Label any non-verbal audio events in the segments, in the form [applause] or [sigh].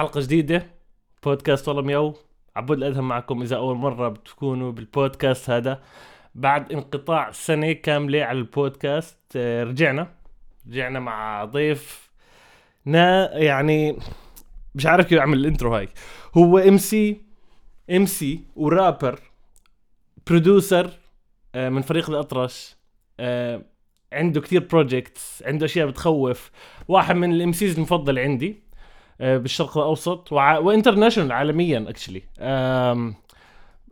حلقة جديدة بودكاست والله meow عبود الأدهم معكم إذا أول مرة بتكونوا بالبودكاست هذا. بعد انقطاع سنة كاملة على البودكاست آه، رجعنا. رجعنا مع ضيف نا يعني مش عارف كيف أعمل ال intro هاي. هو MC MC و rapper producer آه، من فريق الأطرش. آه، عنده كتير projects عنده أشياء بتخوف. واحد من ال MCs المفضل عندي. بالشرق الأوسط وع... و international عالميا actually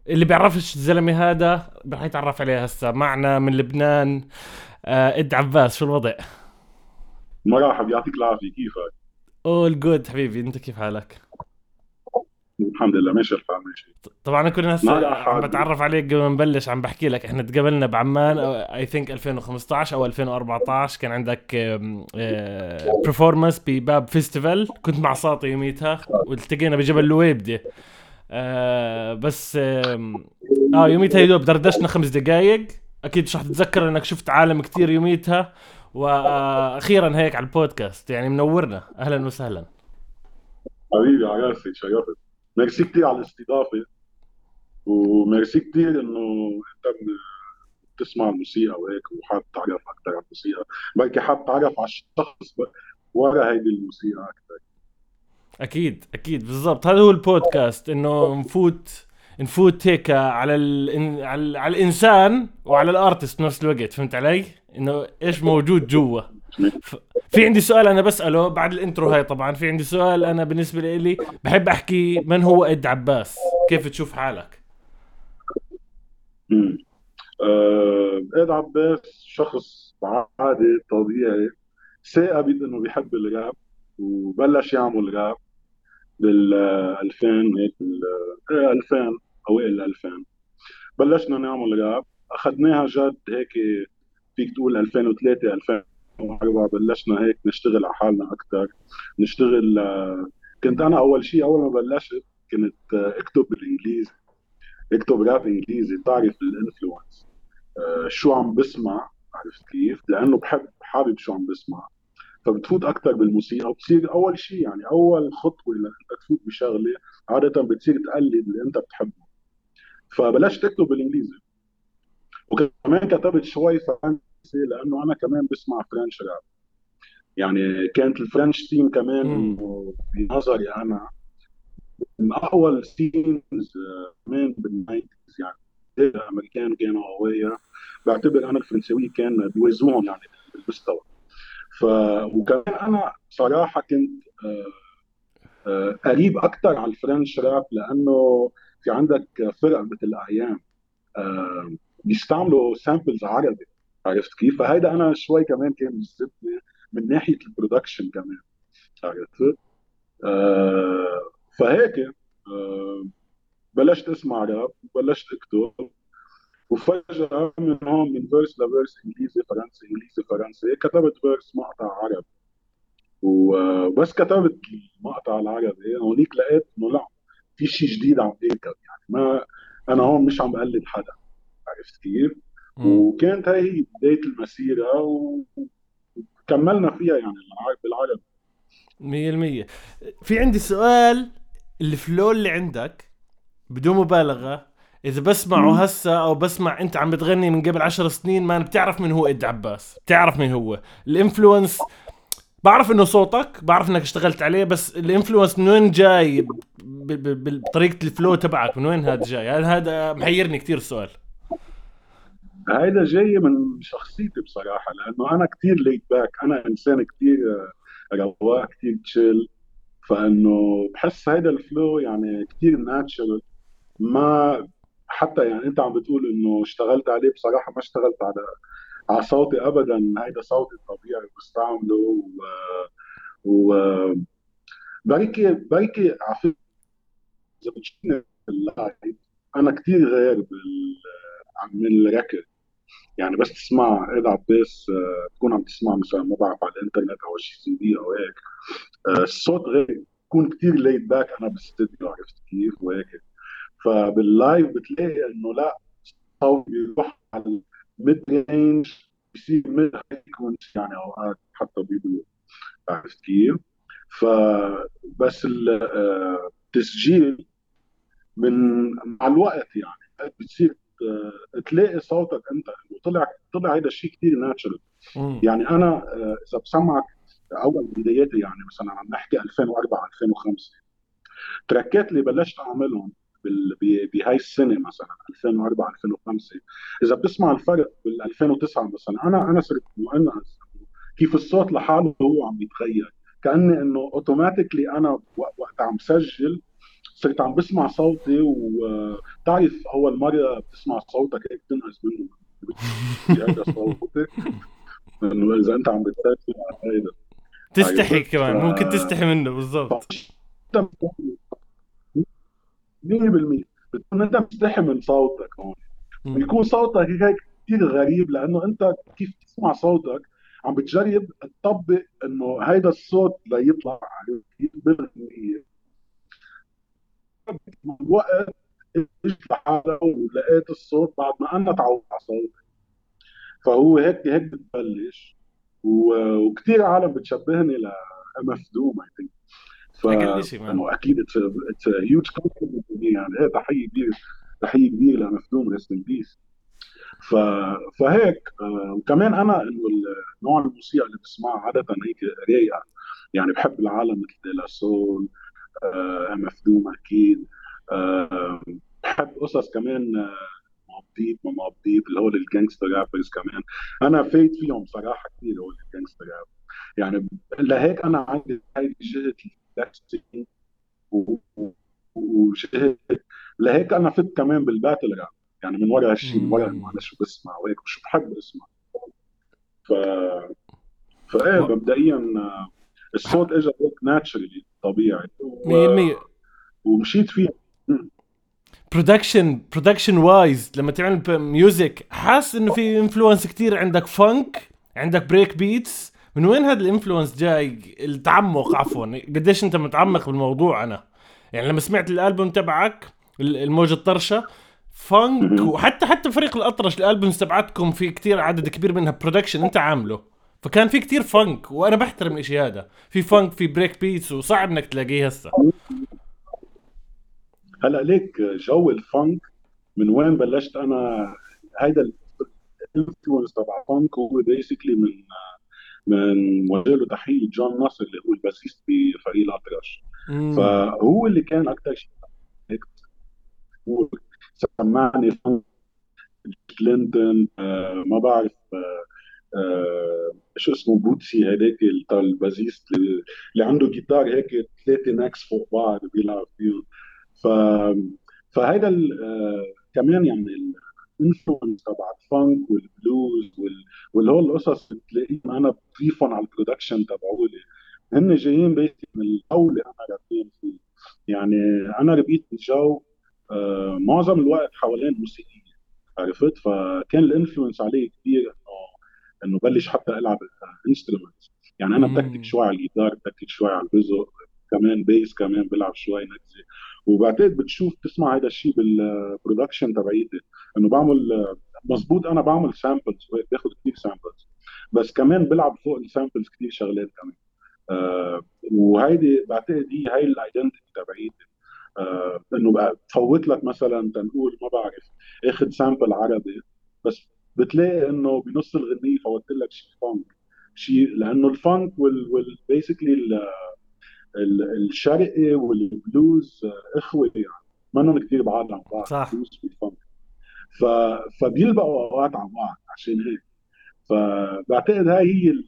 اللي بيعرفش الزلمة هذا رح يتعرف عليه هسه معنا من لبنان إد عباس شو الوضع؟ مرحبا يعطيك العافية كيفك؟ all good حبيبي أنت كيف حالك؟ الحمد لله ماشي الحال ماشي. طبعا كنا هسه عم بتعرف عليك قبل ما نبلش عم بحكي لك. إحنا تقابلنا بعمان I think 2015 أو 2014 كان عندك performance بباب festival كنت مع ساطي يوميتها والتقينا بجبل لويبدي آه بس آه يوميتها يدوب دردشنا خمس دقائق أكيد مش رح تتذكر إنك شفت عالم كتير يوميتها. وأخيرا هيك على البودكاست. يعني منورنا. أهلا وسهلا. حبيبي على راسي تشرفت ميرسي كثير على الاستضافة وميرسي كثير إنه أنت بتسمع الموسيقى وهيك وحابب تعرف أكثر عن الموسيقى بركي حابب تعرف على الشخص ورا هيدي الموسيقى أكثر أكيد أكيد بالضبط هذا هو البودكاست إنه نفوت نفوت هيك على. على, على الإنسان وعلى الأرتست بنفس الوقت فهمت علي؟ إنه إيش موجود جوا. في عندي سؤال أنا بسأله بعد الإنترو هاي طبعا. في عندي سؤال أنا بالنسبة لي بحب أحكي من هو إد عباس؟ كيف تشوف حالك؟ امم إد عباس شخص عادي طبيعي ثاقب إنه بيحب الراب وبلش يعمل راب بال 2000 هيك بال 2000 اوائل 2000 بلشنا نعمل راب أخذناها جد هيك فيك تقول 2003 2004 بلشنا هيك نشتغل على حالنا أكثر نشتغل كنت أنا أول شيء أول ما بلشت كنت أكتب بالإنجليزي. أكتب راب إنجليزي تعرف الإنفلونس. آه، شو عم بسمع عرفت كيف؟ لأنه بحب حابب شو عم بسمع. فبتفوت أكثر بالموسيقى. وبتصير أول شيء يعني أول خطوة لانك تفوت بشغلة عادة بتصير تقلد اللي أنت بتحبه. فبلشت أكتب بالإنجليزي. وكمان كتبت شوي فرنسي. لأنه أنا كمان بسمع فرنش راب يعني كانت الفرنش سين كمان بنظري أنا من اقوى ال scenes كمان بال nineties يعني الامريكان كانوا قوية. بعتبر أنا الفرنساوي كان بيوازوهم يعني بالمستوى. ف وكمان أنا صراحة كنت آه، آه، قريب أكثر على ال French rap لأنه في عندك فرق مثل أيام آه، بيستعملوا samples عربي. عرفت كيف؟ فهيدا أنا شوي كمان كان بيجذبني من ناحية ال production كمان عرفت؟ فهيك بلشت أسمع راب بلشت أكتب وفجأة من هون من verse ل verse إنجليزي فرنسي إنجليزي فرنسي كتبت verse مقطع عربي وبس كتبت المقطع العربي هونيك لقيت إنه لا في شيء جديد عم يركب يعني ما أنا هون مش عم بقلد حدا عرفت كيف؟ وكانت هي هي بداية المسيرة وكملنا فيها يعني بالعربي 100% في عندي سؤال ال flow اللي عندك بدون مبالغة إذا بسمعه هسه أو بسمع أنت عم بتغني من قبل عشر سنين ما بتعرف من هو إد عباس بتعرف من هو. ال influence بعرف إنه صوتك بعرف إنك اشتغلت عليه بس ال influence من وين جاي؟ بطريقة ال flow تبعك من وين هذا جاي؟ هذا محيرني كثير السؤال. هيدا جاي من شخصيتي بصراحة لأنه أنا كثير laid back أنا إنسان كثير رواق كثير chill فإنه بحس هيدا ال flow يعني كثير natural ما حتى يعني أنت عم بتقول إنه اشتغلت عليه بصراحة ما اشتغلت على على صوتي ابدا هيدا صوتي الطبيعي بستعمله و, و... بركي بركي على إذا بتشوفني أنا كثير غير بال من ال record. يعني بس تسمع ايد عباس تكون عم تسمع مثلا ما بعرف على الإنترنت أو شي سي دي أو هيك. الصوت غير بكون كثير laid back أنا بالاستديو عرفت كيف وهيك. فبال live بتلاقي إنه لا الصوت بيروح على ال mid range بيصير mid frequency يعني أوقات حتى بيقولوا عرفت كيف؟ فبس التسجيل من مع الوقت يعني. بتصير تلاقي صوتك أنت وطلع طلع هذا الشيء كثير ناتشرال يعني أنا إذا بسمعك أول بداياتي يعني مثلا عم نحكي 2004 2005 تركات اللي بلشت أعملهم بهاي السنة مثلا 2004 2005 إذا بتسمع الفرق بال 2009 مثلا أنا أنا صرت مؤنس كيف الصوت لحاله هو عم يتغير. كأني إنه اوتوماتيكلي أنا وقت عم سجل صرت عم بسمع صوتي وتعرف أول مرة بتسمع صوتك هيك تنقص منه. انه إذا أنت عم بتسجل هيدا تستحي كمان. ممكن تستحي منه بالضبط. 100% بتكون أنت مستحي من صوتك هون. بيكون صوتك هيك كثير غريب لأنه أنت كيف تسمع صوتك عم بتجرب تطبق إنه هيدا الصوت ليطلع بالغنية الوقت اجت لحالها ولقيت الصوت بعد ما أنا تعودت على صوتي فهو هيك هيك بتبلش. وكثير عالم بتشبهني ل MF DOOM I think ف إنه أكيد it's huge يعني إيه تحية كبيره تحية كبيرة ل MF DOOM rest in peace ف... فهيك آه وكمان أنا إنه نوع الموسيقى اللي بسمعها عادة هيك رايقة. يعني بحب العالم مثل De La Soul MF DOOM أكيد. آه بحب قصص كمان آه Deep ما Mobb Deep اللي هو ال gangster rappers كمان. أنا فايت فيهم صراحة كثير هو ال gangster rap يعني لهيك أنا عندي هاي جهه وجهه لهيك أنا فت كمان بال battle rap يعني من ورا هالشيء من ورا أنا شو بسمع وهيك وشو بحب أسمع. ف فايه مبدئيا الصوت اجى هيك naturally طبيعي. 100% ومشيت فيه production production wise لما تعمل music حاسس إنه في influence كتير. عندك funk عندك break beats من وين هذا ال influence جاي؟ التعمق عفوا. قديش أنت متعمق بالموضوع أنا. يعني لما سمعت الألبوم تبعك الموجة الطرشة funk وحتى حتى فريق الأطرش ال albums تبعتكم في كتير عدد كبير منها production أنت عامله. فكان في كتير funk وأنا بحترم الإشي هذا. في funk في break beats وصعب إنك تلاقيه هسه. هلا ليك جو ال funk من وين بلشت أنا؟ هيدا ال influence تبع funk هو basically من من موجه له تحيه جون ناصر اللي هو ال bassist بفريق الاطرش فهو اللي كان أكثر شيء هيك هو سمعني funk. كلينتون آه ما بعرف آه آه شو اسمه Bootsy هذاك ال bassist اللي عنده جيتار هيك ثلاثة necks فوق بعض بيلعب فيهم ف فهيدا آه كمان يعني ال influence تبع ال funk وال blues وال... واللي هو القصص اللي بتلاقيهم أنا بضيفهم على ال production تبعولي هن جايين بيتي من الجو اللي أنا ربيت فيه. يعني أنا ربيت بجو آه معظم الوقت حوالين موسيقية عرفت؟ فكان ال influence علي كثير إنه إنه بلش حتى ألعب instrument يعني أنا بتكتك شوي على الجيتار بتكتك شوي على ال bass و كمان bass كمان بلعب شوي نكزة. وبعتقد بتشوف تسمع هذا الشيء بال production تبعيتي إنه بعمل مزبوط أنا بعمل samples باخذ كثير samples بس كمان بلعب فوق ال samples كثير شغلات كمان. آه وهيدي بعتقد هي هي ال identity تبعيتي. آه إنه بفوت لك مثلا تنقول ما بعرف آخذ sample عربي بس بتلاقي إنه بنص الغنية فوت لك شيء funk شيء لأنه ال funk وال basically الشرقي والبلوز إخوة يعني. منهم كثير بعاد عن بعض صح. ال blues وال funk ف... فبيلبقوا أوقات عن بعض عشان هيك. فبعتقد هاي هي ال...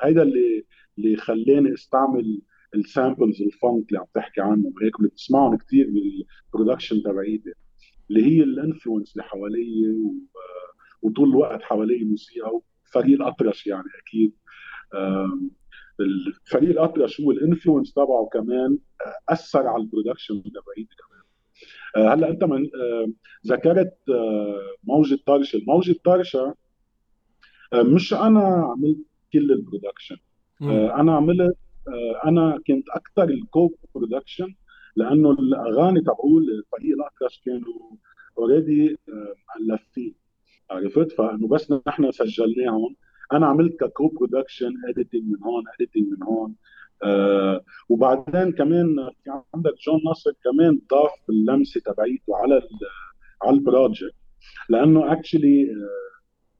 هيدا اللي اللي خلاني أستعمل ال samples ال funk اللي عم تحكي عنهم. هيك اللي بتسمعهم كثير بال production تبعيتي اللي هي ال influence اللي حوالي و... وطول الوقت حوالي موسيقى وفريق الأطرش يعني أكيد. الفريق الاطرش هو ال influence تبعه كمان أثر على ال production تبعيتي كمان. هلأ أنت من ذكرت موجة طايشة، موجة طايشة مش أنا عملت كل ال production أنا عملت أنا كنت أكثر ال co-production لأنه الأغاني تبعول فريق الاطرش كانوا already مؤلفين. عرفت؟ فإنه بس نحن سجلناهم. أنا عملت ك co-production editing من هون editing من هون. آه وبعدين كمان في عندك جون ناصر كمان ضاف اللمسة تبعيته على على ال project. لأنه actually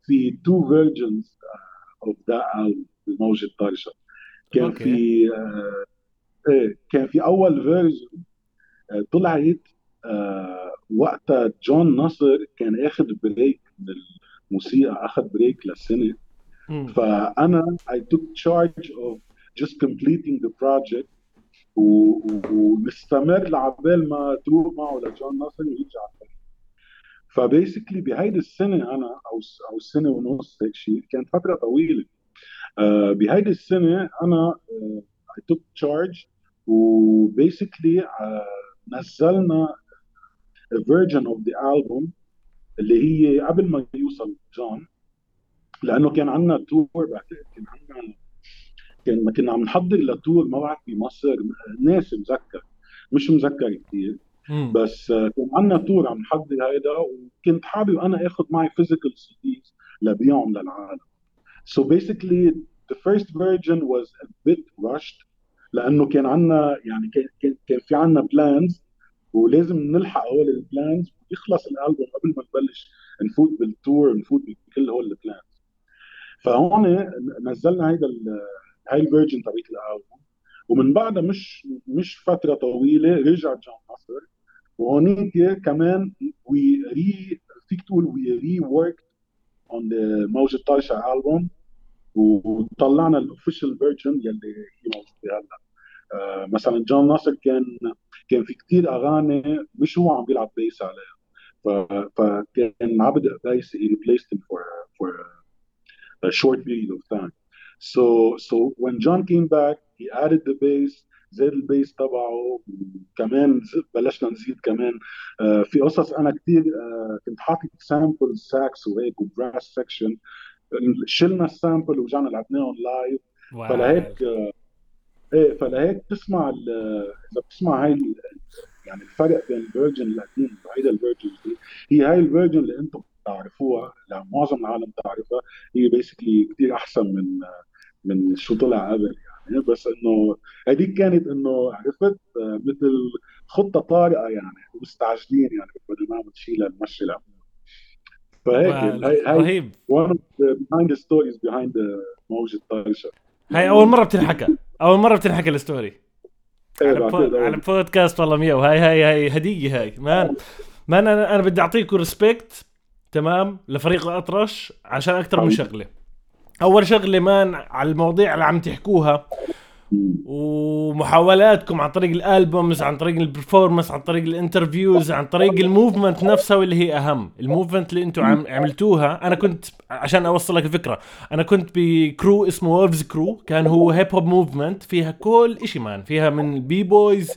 في two versions of the الموجة الطايشة. كان okay. في آه إيه كان في أول version آه طلعت آه وقتها جون ناصر كان أخذ break من الموسيقى أخذ بريك لسنه فأنا I took charge of just completing the project ونستمر لعبال ما تروح معه لجون ناصر ويرجع فبيسكلي بهيدي السنة أنا أو أو سنة ونص هيك شيء كانت فترة طويلة. uh, بهيدي السنة أنا I took charge وبيسكلي نزلنا version of the album اللي هي قبل ما يوصل جون. لأنه كان عندنا تور بعتقد كان عندنا كان كنا عم نحضر ل tour ما بعرف بمصر مش مذكر مش مذكر كثير بس كان عندنا tour عم نحضر هيدا وكنت حابب أنا آخذ معي physical CDs لبيعهم للعالم. So basically the first version was a bit rushed لأنه كان عندنا يعني كان كان في عندنا plans ولازم نلحق هول ال plans ويخلص الالبوم قبل ما نبلش نفوت بال tour نفوت بكل هول ال plans فهون نزلنا هيدا هاي ال version تبعت الألبوم. ومن بعدها مش مش فترة طويلة رجع جون ناصر وهونيك كمان we re فيك تقول we reworked on موجة طايشه ألبوم. وطلعنا ال official version يلي هي موجودة هلأ. آه مثلا جون ناصر كان كان في كثير أغاني مش هو عم بيلعب بيس عليها. فكان عبد بيس he for for a short period of time. So so when John came back he added the bass زاد البيس تبعه كمان بلشنا نزيد كمان. آه في قصص أنا كثير آه كنت حاطط سامبل ساكس وهيك وبراس سكشن شلنا السامبل ورجعنا لعبناهم لايف فلهيك آه إيه فلهيك تسمع إذا بتسمع هاي يعني الفرق بين ال version القديم وهيدا ال version هي هاي ال version اللي أنتم تعرفوها اللي معظم العالم تعرفها. هي basically كثير أحسن من من شو طلع قبل يعني. بس إنه هذيك كانت إنه عرفت مثل خطة طارئة يعني مستعجلين يعني بدنا نعمل شيء لنمشي الأمور فهيك رهيب. the stories behind the موجة طايشة هاي أول مرة بتنحكى. أول مرة بتنحكى ال story إيه، على. على بودكاست والله مية. وهاي هاي هاي هدية هاي. man man أنا أنا بدي اعطيكم respect تمام؟ لفريق الأطرش عشان أكثر من شغلة. أول شغلة man على المواضيع اللي عم تحكوها ومحاولاتكم عن طريق ال albums عن طريق ال performance عن طريق ال interviews عن طريق ال movement نفسها واللي هي أهم. ال movement اللي أنتم عم عملتوها أنا كنت عشان أوصل لك الفكرة أنا كنت ب crew اسمه Wolves Crew كان هو hip hop movement فيها كل شيء man فيها من B-boys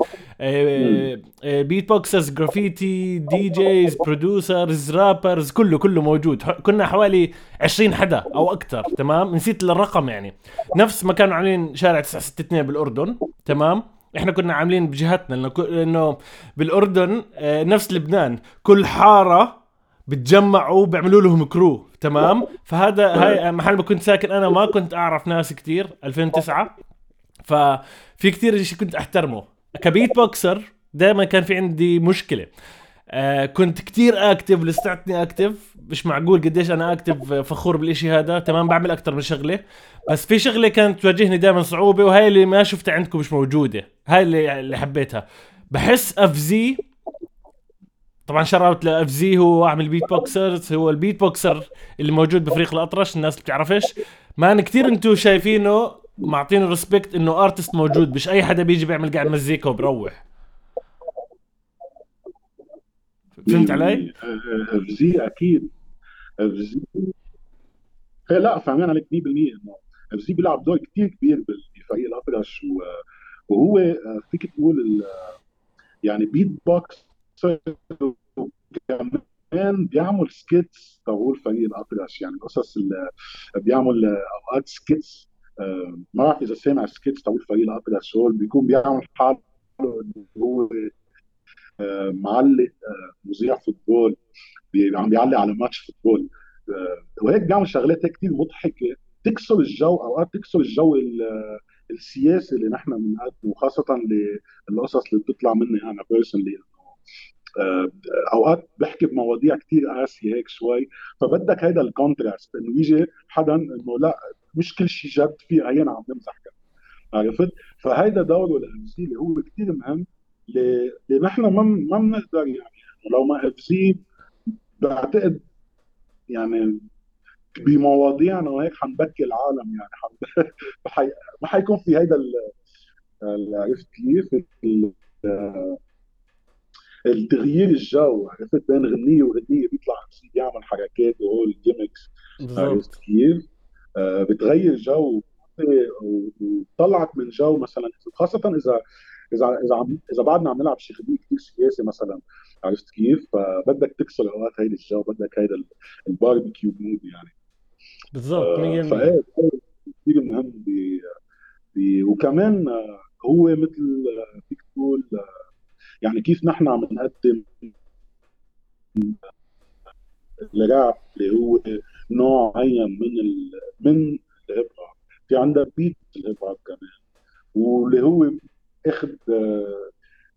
beatboxers graffiti DJs producers rappers كله كله موجود. كنا حوالي 20 حدا أو أكثر تمام؟ نسيت الرقم يعني. نفس ما كانوا عاملين شارع 962 بالأردن تمام؟ إحنا كنا عاملين بجهتنا لأنه بالأردن آه، نفس لبنان. كل حارة بتجمعوا بيعملوا لهم crew تمام؟ فهذا هاي محل ما كنت ساكن أنا ما كنت أعرف ناس كتير 2009 ففي كثير شيء كنت أحترمه. ك beatboxer دائما كان في عندي مشكلة. آه كنت كتير active لساتني active مش معقول قديش أنا active فخور بالإشي هذا. تمام بعمل أكتر من شغلة. بس في شغلة كانت تواجهني دائما صعوبة وهي اللي ما شفتها عندكم مش موجودة. هاي اللي اللي حبيتها. بحس اف زي طبعا shout out ل اف زي هو اعمل beatboxers هو ال beatboxer اللي موجود بفريق الأطرش الناس بتعرفش. ما أنا كثير أنتم شايفينه معطينه respect إنه artist موجود. مش أي حدا بيجي بيعمل قاعد مزيكا وبروح. فهمت علي؟ اف زي أكيد. اف زي إيه، لا فاهمين عليك 100% إنه اف زي بيلعب دور كثير كبير بفريق الاطرش وهو آه، فيك تقول يعني بيت بوكس كمان بيعمل skits تبعول فريق الاطرش يعني اللي بيعمل أوقات skits آه، ما بعرف إذا سامع skits تبعول فريق الاطرش هو بيكون بيعمل حاله هو آه، معلق مذيع football عم بيعلق على match football. وهيك بيعمل شغلات كثير مضحكة. تكسر الجو أوقات تكسر الجو السياسي اللي نحن بنقدمه خاصه القصص اللي بتطلع مني أنا personally آه، أوقات بحكي بمواضيع كثير قاسية هيك شوي. فبدك هيدا ال contrast إنه يجي حدا إنه لا مش كل شيء جد في هينا عم نمزح عرفت؟ فهيدا دوره ل FZ يلي هو كثير مهم. اللي نحن ما ما بنقدر يعني لو ما FZ بعتقد يعني بمواضيعنا وهيك حنبكي العالم يعني [laughs] حن... ما حيكون في هيدا عرفت كيف؟ التغيير الجو عرفت بين غنية وغنية بيطلع يعمل حركات وهول ال gimmicks عرفت كيف؟ آه بتغير جو وطلعك من جو مثلا خاصة إذا اذا إذا عم إذا بعدنا عم نلعب شيء كثير سياسي مثلا عرفت كيف؟ فبدك تكسر اوقات هيدي الجو بدك هيدا ال barbecue mood يعني. بالضبط 100% آه فايه كثير مهم ب وكمان آه، هو مثل آه، فيك تقول آه، يعني كيف نحن عم نقدم الراب اللي هو نوع معين من ال من ال hip hop. في عندك beat ال hip hop كمان واللي هو اخذ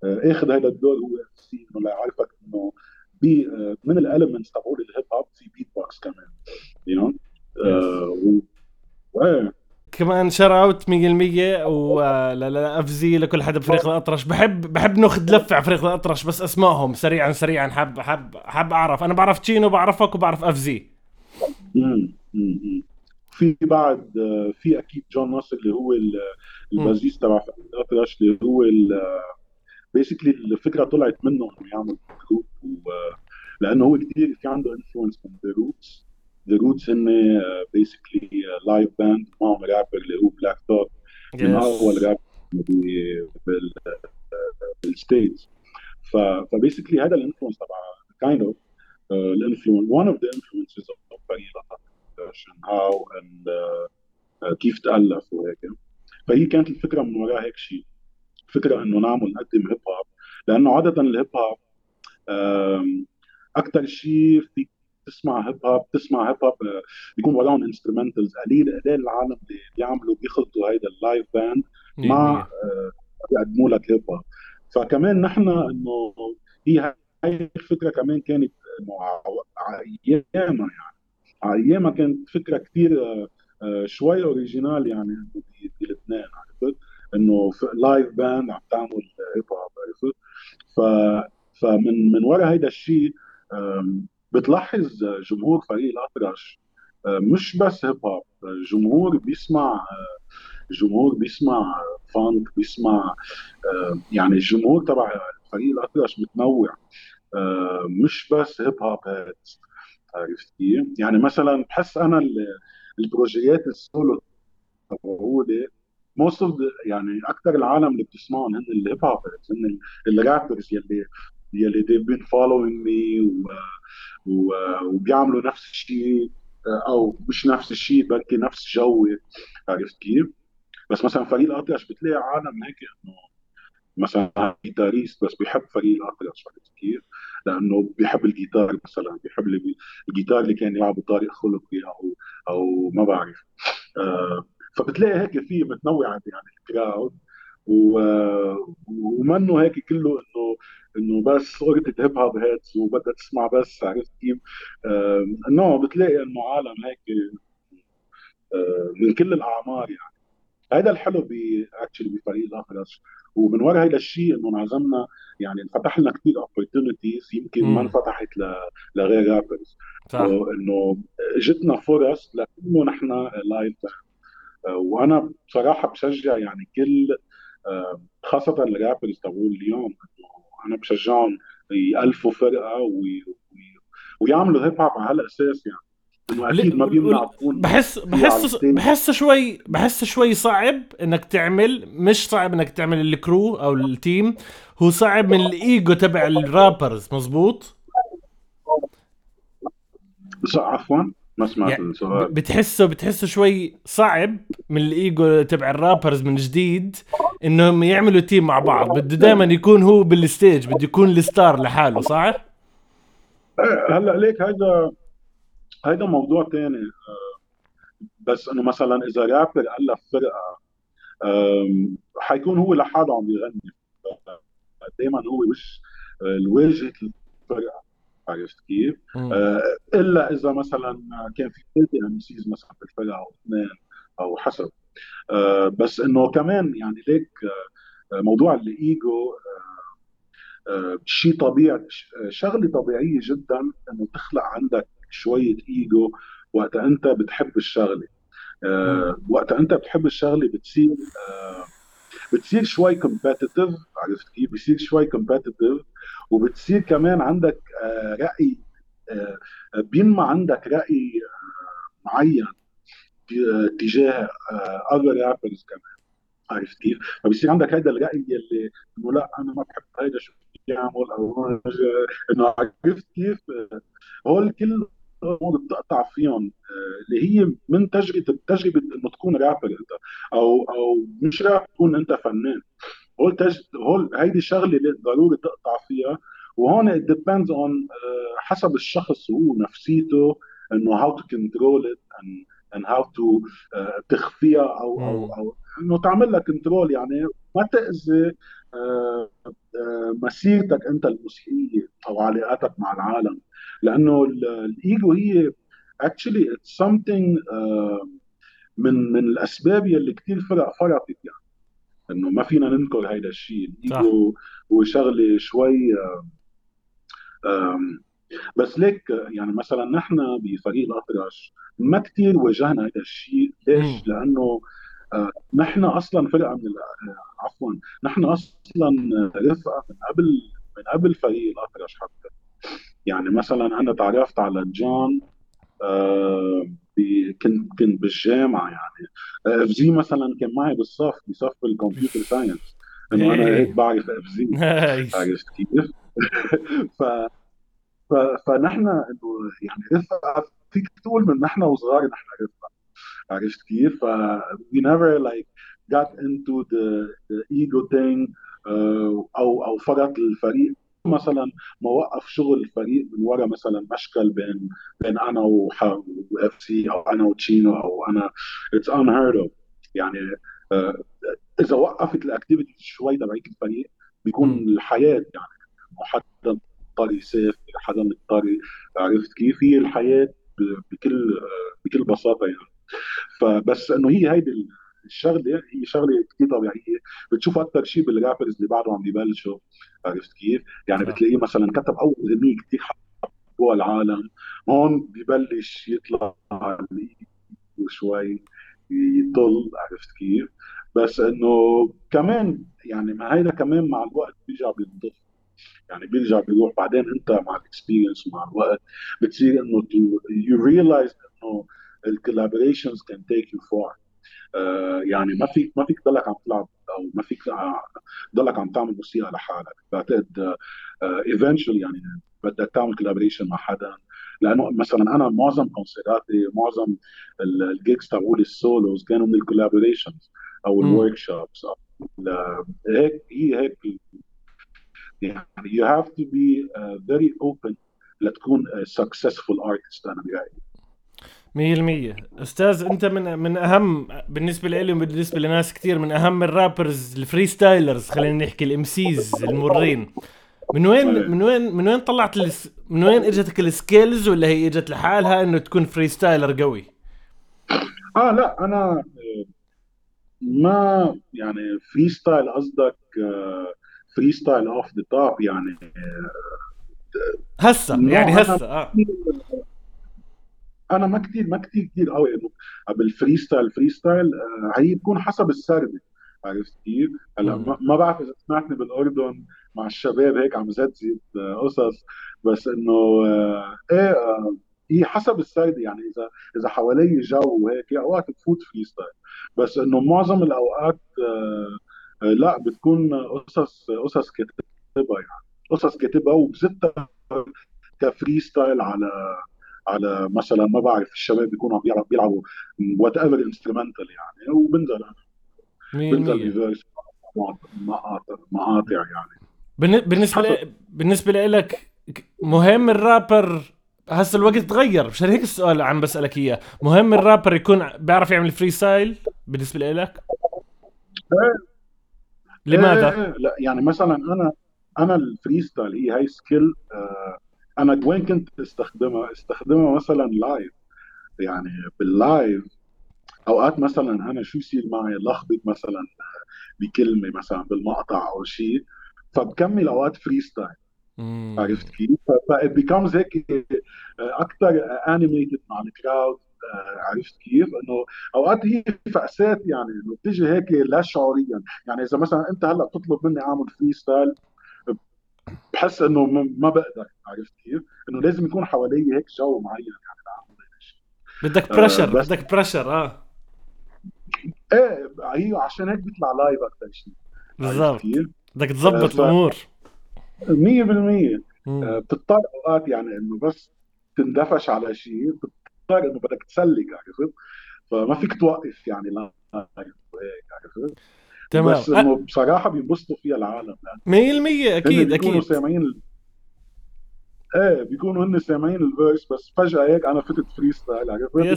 اخذ هذا الدور هو اف إنه ليعرفك إنه بي من ال elements تبعول ال hip hop في بيت بوكس كمان you know كمان shout out 100% ول FZ لكل حدا بفريق الأطرش. بحب بحب ناخذ لفه على فريق الأطرش بس أسمائهم سريعا سريعا حب حب حب أعرف. أنا بعرف تشينو بعرفك وبعرف FZ في بعد في أكيد جون ناصر اللي هو ال bassist تبع الأطرش اللي هو basically الفكرة طلعت منه انه يعمل group لأنه هو كثير في عنده influence من The Roots The Roots هن basically live band معهم رابر اللي هو Black Thought من اول راب بال States ف basically هذا ال influence تبع kind of ال influence one of the influences of فريق how and كيف تألف وهيك. فهي كانت الفكرة من وراء هيك شيء. فكرة إنه نعمل نقدم hip hop لأنه عادة ال hip hop أكثر شيء فيك تسمع hip hop تسمع hip hop بيكون وراهم instrumentals قليل قليل العالم اللي بيعملوا بيخلطوا هيدا ال live band مع آه، بيقدموا لك hip hop فكمان نحن إنه هي هاي الفكرة كمان كانت انه ايامها يعني. ايامها كانت فكرة كثير آه، آه، شوي original يعني بلبنان عرفت؟ إنه live band عم تعمل hip hop عرفت؟ ف فمن من وراء هيدا الشيء بتلاحظ جمهور فريق الأطرش آه، مش بس hip hop جمهور بيسمع آه، جمهور بيسمع funk بيسمع آه، يعني الجمهور تبع فريق الأطرش متنوع مش بس hip hop heads عرفت كيف؟ يعني مثلا بحس أنا البروجيات السولو تبعولي most of يعني أكثر العالم اللي بتسمعهم هن ال hip hop هن ال rappers يلي يلي they've been following me و وبيعملوا نفس الشيء أو مش نفس الشيء بلكي نفس جوي عرفت كيف؟ بس مثلا فريق الأطرش بتلاقي عالم هيك إنه مثلا guitarist بس بيحب فريق الأطرش عرفت كيف؟ لأنه بيحب الجيتار مثلا بيحب الجيتار اللي كان يلعبه طارق خلقي أو أو ما بعرف. آه فبتلاقي هيك في متنوعة يعني ال crowd ومنه هيك كله إنه إنه بس صورة hip hop heads وبدها تسمع بس عرفت كيف؟ no بتلاقي إنه عالم هيك من كل الأعمار يعني. هذا الحلو ب actually بفريق الاطرش ومن وراء هذا الشيء إنه انعزمنا يعني انفتح لنا كثير opportunities يمكن ما انفتحت لغير rappers إنه اجتنا فرص لأنه نحن live وأنا بصراحة بشجع يعني كل خاصة ال rappers تبعول اليوم. أنا بشجعهم يألفوا فرقة وي... ويعملوا hip hop على هالأساس يعني. أكيد ما بيمنع بحس بحس بحس شوي بحس شوي صعب إنك تعمل مش صعب إنك تعمل ال crew أو ال team هو صعب من الايجو تبع ال rappers مزبوط عفوا ما سمعت يعني السؤال. بتحسه بتحسه شوي صعب من الايجو تبع ال rappers من جديد إنهم يعملوا team مع بعض. بده دائما يكون هو بال stage بده يكون ال star لحاله صح؟ إيه، هلأ ليك هذا هذا موضوع ثاني آه، بس إنه مثلا إذا رابر الف فرقة حيكون هو لحاله عم يغني. دائما هو وش الواجهة الفرقة عرفت كيف؟ آه، إلا إذا مثلا كان في ثلاثة MCs مثلا في الفرقة أو اثنين أو حسب. آه، بس إنه كمان يعني ليك آه، موضوع الإيجو آه، شيء طبيعي شغلة طبيعية جدا إنه تخلق عندك شوية إيجو وقت أنت بتحب الشغلة آه، وقت أنت بتحب الشغلة بتصير آه، بتصير شوي competitive عرفت كيف؟ بتصير شوي competitive وبتصير كمان عندك آه، رأي آه، بينما عندك رأي آه، معين ت- تجاه اذر رابرز كمان عرفت كيف؟ فبصير عندك هذا الرأي اللي إنه لا أنا ما بحب هيدا شو بيعمل أو إنه عرفت كيف؟ آه، هول كل الأمور بتقطع فيهم آه، اللي هي من تجربه تجربة إنه تكون رابر أنت أو أو مش راب تكون أنت فنان. هول تج... هول هيدي شغلة اللي ضروري تقطع فيها وهون depends on uh, حسب الشخص هو نفسيته إنه how to control it and and how to uh, تخفيها أو أو. أو إنه تعمل لها كنترول يعني ما تأذي uh, uh, مسيرتك أنت الموسيقيه أو علاقاتك مع العالم لأنه ال- الإيجو هي actually it's something uh, من من الأسباب يلي كثير فرق فرقت يعني إنه ما فينا ننكر هيدا الشيء. الإيجو هو شغلة شوي آم، بس ليك يعني مثلا نحن بفريق الأطرش ما كثير واجهنا هذا الشيء ليش؟ لأنه آه، نحن أصلا فرقة من آه، عفوا نحن أصلا رفقة من قبل من قبل فريق الأطرش حتى. يعني مثلا أنا تعرفت على جون آه، كنت كنت بالجامعة يعني. FZ مثلا كان معي بالصف بصف ال computer science. إنه أنا إيه. هيك بعرف FZ [laughs] عرفت كيف؟ [laughs] ف... فنحن إنه يعني رفقه فيك تقول من نحن وصغار نحن رفقه عرفت كيف؟ ف we never like got into the, the ego thing آه، أو أو فرط الفريق مثلا ما وقف شغل الفريق من وراء مثلا مشكل بين بين أنا و FZ أو أنا وتشينو أو أنا it's unheard of يعني آه، إذا وقفت ال activity شوي تبعيت الفريق بيكون. الحياة يعني إنه حدا مضطر يسافر حدا مضطر عرفت كيف هي الحياة بكل آه، بكل بساطة يعني فبس إنه هي هيدي الشغلة هي شغلة كثير طبيعية بتشوف أكثر شيء بال rappers اللي بعدهم عم ببلشوا عرفت كيف؟ يعني صح. بتلاقيه مثلا كتب أول اغنيه كثير حبوها العالم هون ببلش يطلع شوي يطل عرفت كيف؟ بس إنه كمان يعني هيدا كمان مع الوقت بيرجع بينضف يعني بيرجع بيروح. بعدين انت مع ال experience ومع الوقت بتصير إنه you realize إنه ال collaborations can take you far يعني ما فيك ما فيك تضلك عم تلعب أو ما فيك تضلك عم تعمل موسيقى لحالك. بعتقد eventually يعني بدك تعمل collaboration مع حدا. لأنه مثلا أنا معظم concert اتي معظم ال gigs تبعولي ال solos كانوا من ال collaborations أو. ال workshops هيك هي هيك يعني you have to be uh, very open لتكون a successful artist أنا برايي مية المية أستاذ أنت من من أهم بالنسبة لي وبالنسبة لناس كتير من أهم ال rappers ال freestylers خلينا نحكي ال MCs المرين من وين. من وين من وين طلعت الس... من وين إجتك ال skills ولا هي إجت لحالها إنه تكون freestyler قوي؟ آه لا أنا آه، ما يعني freestyle قصدك freestyle off the top يعني هسه يعني هسه آه أنا ما كثير ما كثير كثير قوي إنه بال freestyle freestyle آه، هي بتكون حسب السهرة عرفت كيف؟ هلأ. ما- بعرف إذا سمعتني بالأردن مع الشباب هيك عم زتزت آه، قصص بس إنه آه، إيه آه، هي حسب السهرة يعني اذا إذا حوالي جو وهيك أوقات بفوت freestyle بس إنه معظم الأوقات آه، آه، لا بتكون قصص قصص كاتبها يعني. قصص كاتبها وبزتها ك freestyle على على مثلا ما بعرف الشباب بيكونوا عم بيلعبوا بيلعبوا whatever instrumental يعني. وبنزل مية بنزل المية ب verse مقاطع مقاطع يعني. بالن- بالنسبة لي بالنسبة لك مهم الرابر هسه الوقت تغير. مشان هيك السؤال عم بسألك إياه. مهم الرابر يكون بيعرف يعمل freestyle بالنسبة لك؟ لماذا؟ إيه إيه لا يعني مثلا أنا أنا ال freestyle هي هاي skill آه أنا وين كنت أستخدمها؟ أستخدمها مثلا live يعني بال live أوقات مثلا أنا شو يصير معي لخبط مثلا بكلمة مثلا بالمقطع أو شيء فبكمل أوقات freestyle عرفت كيف؟ ف it becomes هيك أكثر animated مع ال crowd عرفت كيف؟ إنه أوقات هي فأسات يعني إنه بتيجي هيك لا شعوريا، يعني إذا مثلا أنت هلأ بتطلب مني أعمل freestyle بحس إنه ما بقدر. عرفت كيف؟ إنه لازم يكون حوالي هيك جو معين يعني لأعمل بدك pressure آه بدك pressure آه. إيه هي عشان هيك بيطلع live أكثر شيء. بالضبط. بدك تظبط آه الأمور. 100% آه بتضطر أوقات يعني إنه بس تندفش على شيء بتضطر انه بدك تسلك عرفت؟ فما فيك توقف يعني لا عرفت؟ تمام. بس إنه بصراحة بينبسطوا فيها العالم 100% أكيد أكيد. سامعين إيه بيكونوا هن سامعين ال verse بس فجأة هيك أنا فتت freestyle عرفت؟ إيه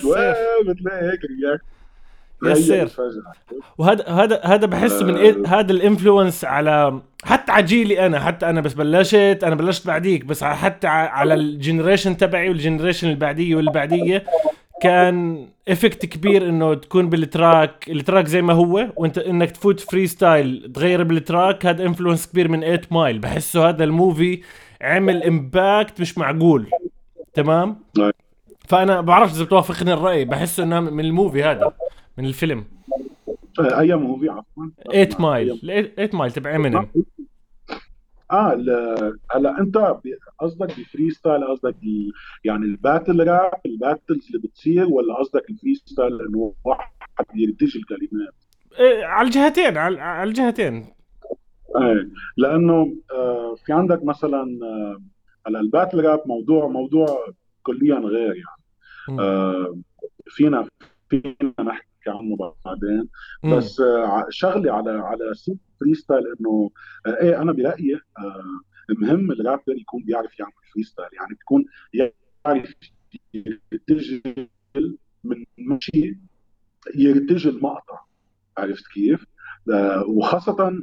بتلاقي هيك react يصير وهذا هذا هذا بحس من إيه هذا ال influence على حتى على جيلي أنا حتى أنا بس بلشت أنا بلشت بعديك بس حتى على ال generation تبعي وال generation اللي بعديه واللي بعديه كان effect كبير إنه تكون بال track ال track زي ما هو وانت إنك تفوت freestyle تغير بال track هذا influence كبير من 8 Mile بحسه هذا ال movie عمل impact مش معقول. تمام؟ فأنا بعرفش إذا بتوافقني الرأي بحسه انه من ال movie هذا. من الفيلم. أي movie عفوا. 8 Mile 8 Mile تبع امينيم آه هلا أنت قصدك ب freestyle قصدك يعني ال battle rap ال battles اللي بتصير ولا قصدك ال freestyle إنه واحد يرتجل الكلمات؟ إيه على الجهتين على الجهتين. إيه لأنه آه في عندك مثلا آه هلا ال battle rap موضوع موضوع كليا غير يعني. آه فينا فينا نحكي عنه بعدين. بس آه شغلي على على سيت freestyle إنه آه إيه أنا برايي آه مهم الرابر يكون بيعرف يعمل freestyle. يعني بيكون يعرف يرتجل من مشي يرتجل المقطع عرفت كيف؟ وخاصة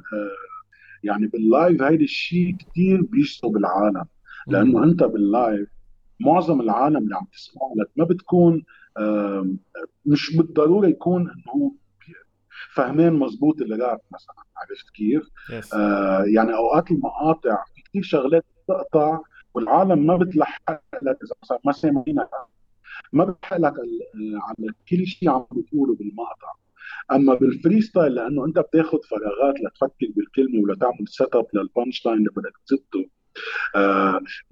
يعني بال live هيدي الشيء كثير بيشطب العالم لأنه أنت بال live معظم العالم اللي عم تسمع لك ما بتكون مش بالضرورة يكون إنه فهمان مزبوط الراب مثلا عرفت كيف؟ yes. آه يعني أوقات المقاطع في كثير شغلات بتقطع والعالم ما بتلحق لك إذا مثلا ما سامعينك ما بتلحق لك على كل شيء عم بتقوله بالمقطع أما بال freestyle لأنه أنت بتاخذ فراغات لتفكر بالكلمة ولا تعمل setup لل punchline اللي بدك تزته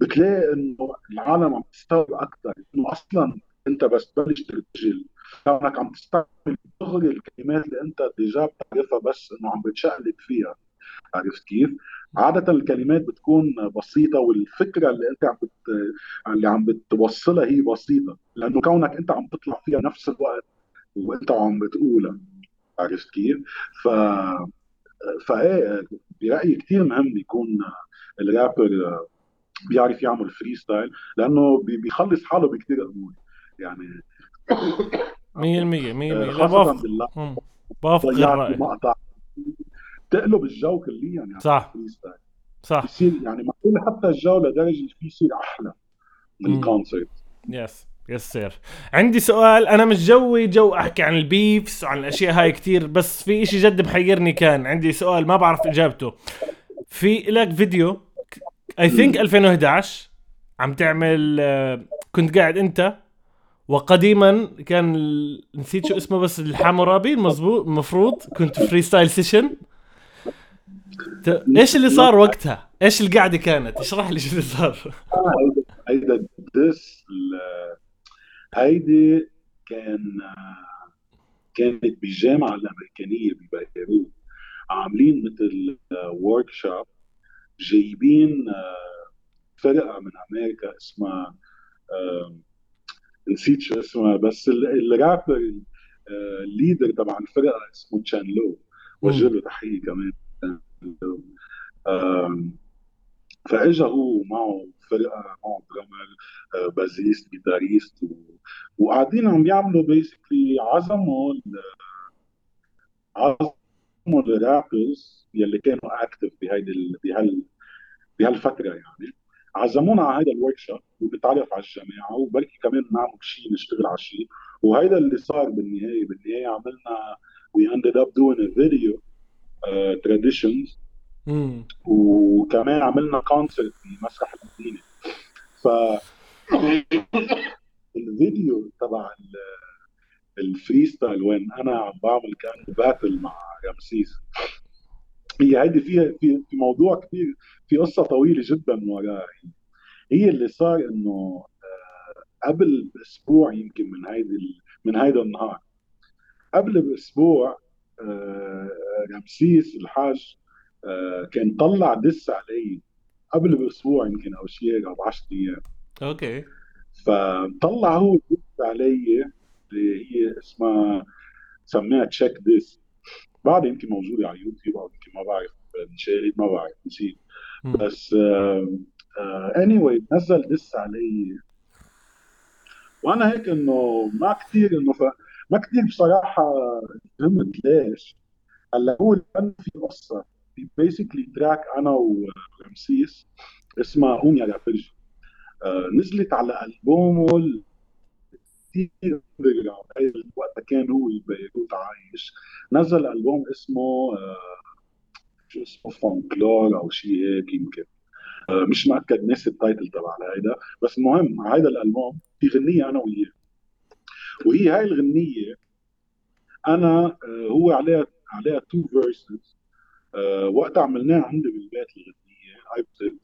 بتلاقي إنه العالم عم تستوعب أكثر إنه أصلا أنت بس تبلش ترتجل كونك عم تستعمل دغري الكلمات اللي أنت déjà بتعرفها بس إنه عم بتشقلب فيها. عرفت كيف؟ عادة الكلمات بتكون بسيطة والفكرة اللي أنت عم بت... اللي عم بتوصلها هي بسيطة. لأنه كونك أنت عم تطلع فيها نفس الوقت وأنت عم بتقولها. عرفت كيف؟ ف فإيه برأيي كثير مهم يكون الرابر بيعرف يعمل freestyle لأنه بيخلص حاله بكثير امور يعني 100% 100% خاصة باللايف. بوافق الرأي. مقطع تقلب الجو كليا يعني. صح. صح. بصير يعني معقول حتى الجو لدرجة فيه يصير أحلى من الكونسرت يس يس سير عندي سؤال. أنا مش جوي جو أحكي عن ال beefs وعن الأشياء هاي كتير بس في إشي جد محيرني كان. عندي سؤال ما بعرف إجابته. في لك فيديو I think 2011 عم تعمل آه، كنت قاعد انت وقديما كان نسيت شو اسمه بس الحامورابي المظبوط المفروض كنت freestyle session إيش اللي صار وقتها؟ إيش القعدة كانت؟ اشرح لي شو اللي صار هيدا ديس هيدي كان كانت بالجامعة الأمريكانية ببيروت عاملين مثل workshop جايبين فرقة من أمريكا اسمها نسيت شو اسمها بس ال rapper ال leader تبع الفرقة اسمه تشان لو وجه له تحية كمان. فإجا هو معه فرقة معه drummer bassist guitarist وقاعدين عم يعملوا basically عزموا عزموا ال rappers يلي كانوا active بهيدي بهال بهالفترة يعني. عزمونا على هذا ال workshop وبتعرف على الجماعة وبلكي كمان نعمل شيء نشتغل على شيء وهيدا اللي صار بالنهايه بالنهاية عملنا we ended up doing a video traditions وكمان عملنا concert بمسرح المدينة. ف [laughs] الفيديو تبع ال freestyle وين أنا عم بعمل كان battle مع رمسيس هي هيدي فيها في, في موضوع كثير في قصة طويلة جدا وراها. هي اللي صار إنه آه، قبل بأسبوع يمكن من هيدي من هيدا النهار. قبل بأسبوع آه، رمسيس الحاج آه، كان طلع diss علي. قبل بأسبوع يمكن أو شيء أو ب 10 أيام. okay. فطلع هو diss علي اللي هي اسمها سميها check this بعد يمكن موجودة على يوتيوب أو يمكن ما بعرف انشالت ما بعرف نسيت. بس anyway anyway, نزل diss علي. وأنا هيك إنه ما كثير إنه ف... ما كثير بصراحة فهمت ليش. هلا هو لأن في قصة. في basically track أنا ورمسيس اسمها قوم يا آه نزلت على ألبومه كثير وقتها كان هو ببيروت عايش. نزل ألبوم اسمه آه شو اسمه فونكلور أو شيء هيك يمكن. آه مش مأكد ناسي ال title تبع هيدا. بس المهم هيدا الألبوم في غنية أنا وياه. وهي هاي الغنية أنا آه هو عليها عليها two verses وقتها عملناها عندي بالبيت ايبتل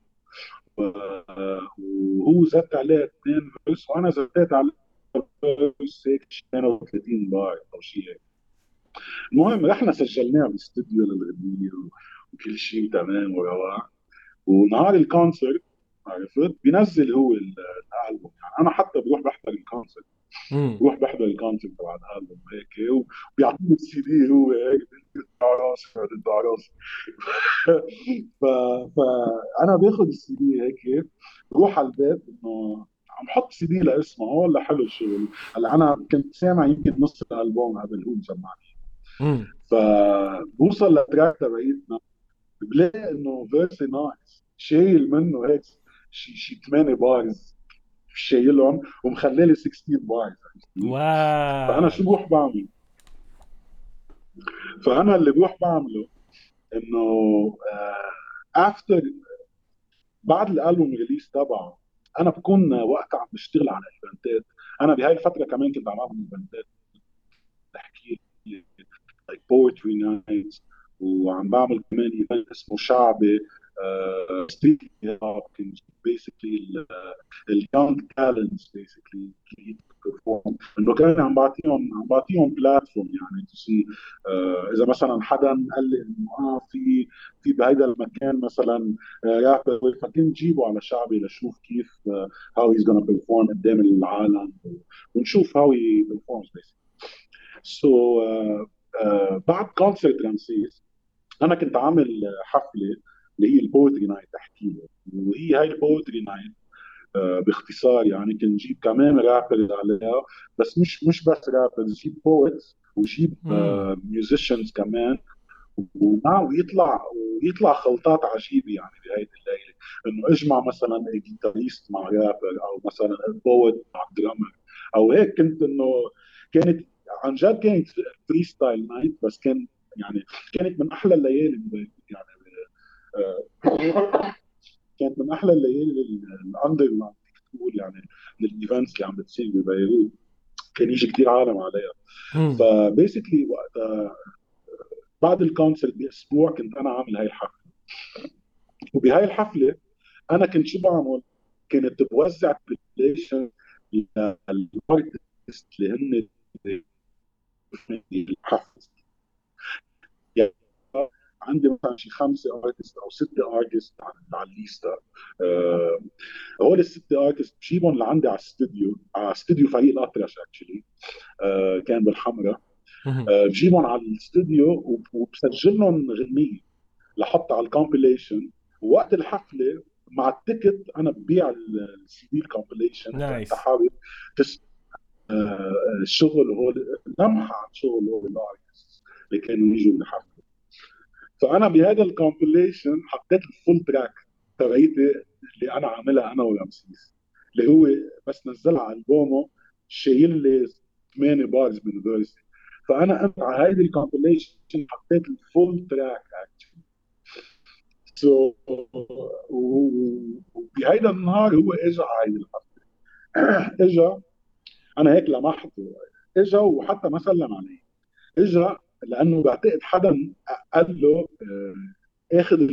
وهو زت عليها اثنين verse وأنا زتيت عليها 32 بار أو شيء هيك. المهم رحنا سجلناها بالاستوديو للغنية وكل شيء تمام ورواق ونهار ال concert عرفت؟ بينزل هو الألبوم. يعني أنا حتى بروح بحضر ال concert. بروح بحضر ال concert تبع الألبوم هيك وبيعطيني السي دي هو هيك على راسي على راسي ف فانا باخذ السي دي هيك بروح على البيت إنه عم حط سي دي لاسمه والله حلو الشغل هلا أنا كنت سامع يمكن نص الألبوم قبل هو مسمعني. فبوصل لل track تبعيتنا بلاقي إنه verse ي nice شايل منه هيك شي شي 8 bars شايلهم ومخلي لي 16 bars wow. فأنا شو بروح بعمل؟ فأنا اللي بروح بعمله إنه after آه، بعد الألبوم release تبعه أنا بكون وقتها عم بشتغل على event ات. أنا بهاي الفترة كمان كنت عم اعمل event ات. بحكي like poetry nights وعم بعمل كمان event اسمه شعبي. street hub basically ال young talents basically perform انه كان عم بعطيهم عم بعطيهم platform يعني to see uh, إذا مثلا حدا قال لي إنه آه في في بهيدا المكان مثلا rapper uh, فكنت جيبه على شعبي لشوف كيف how he's gonna perform قدام العالم ونشوف how he performs basically so بعد concert رمسيس أنا كنت عامل حفلة اللي هي ال poetry night أحكي وهي هاي ال poetry night آه، باختصار يعني كنت نجيب كمان rappers عليها بس مش مش بس rappers جيب poets وجيب musicians كمان. ومع ويطلع ويطلع خلطات عجيبة يعني بهيدي الليلة. إنه اجمع مثلا guitarist مع رابر أو مثلا poet مع drummer أو هيك كنت إنه كانت عن جد كانت freestyle night بس كان يعني كانت من أحلى الليالي يعني. كانت من أحلى الليالي الاندر تقول يعني لل events اللي عم بتصير ببيروت كان يجي كثير عالم عليها. ف basically وقتها بعد ال concert بأسبوع كنت أنا عامل هاي الحفلة. وبهاي الحفلة أنا كنت شو بعمل؟ كنت بوزع compilation لل artists اللي هن الحفلة. عندي مثلا شي خمسة artist أو ستة artist على الليستا أه هول الستة artist بجيبهم لعندي على الاستوديو على استوديو فريد الأطرش actually أه كان بالحمراء. أه بجيبهم على الاستوديو وبسجل لهم غنية لحطها على ال compilation ووقت الحفلة مع ال ticket أنا ببيع ال CD ال compilation nice حابب؟ تس الشغل هو لمحة عن شغل هو ال artist اللي كانوا يجوا بالحفلة. فانا بهذا ال compilation حطيت ال full track تبعيتي اللي أنا عاملها أنا ورمسيس اللي هو بس نزلها على البومو شايل لي ثمانية bars من verse ي فانا أنت على هيدي ال compilation حطيت ال full track actually so وبهيدا النهار هو اجى على هيدي الحفله [clears throat] اجى أنا هيك لمحته. اجى وحتى ما سلم علي اجى لأنه بعتقد حدا قال له آه، آخذ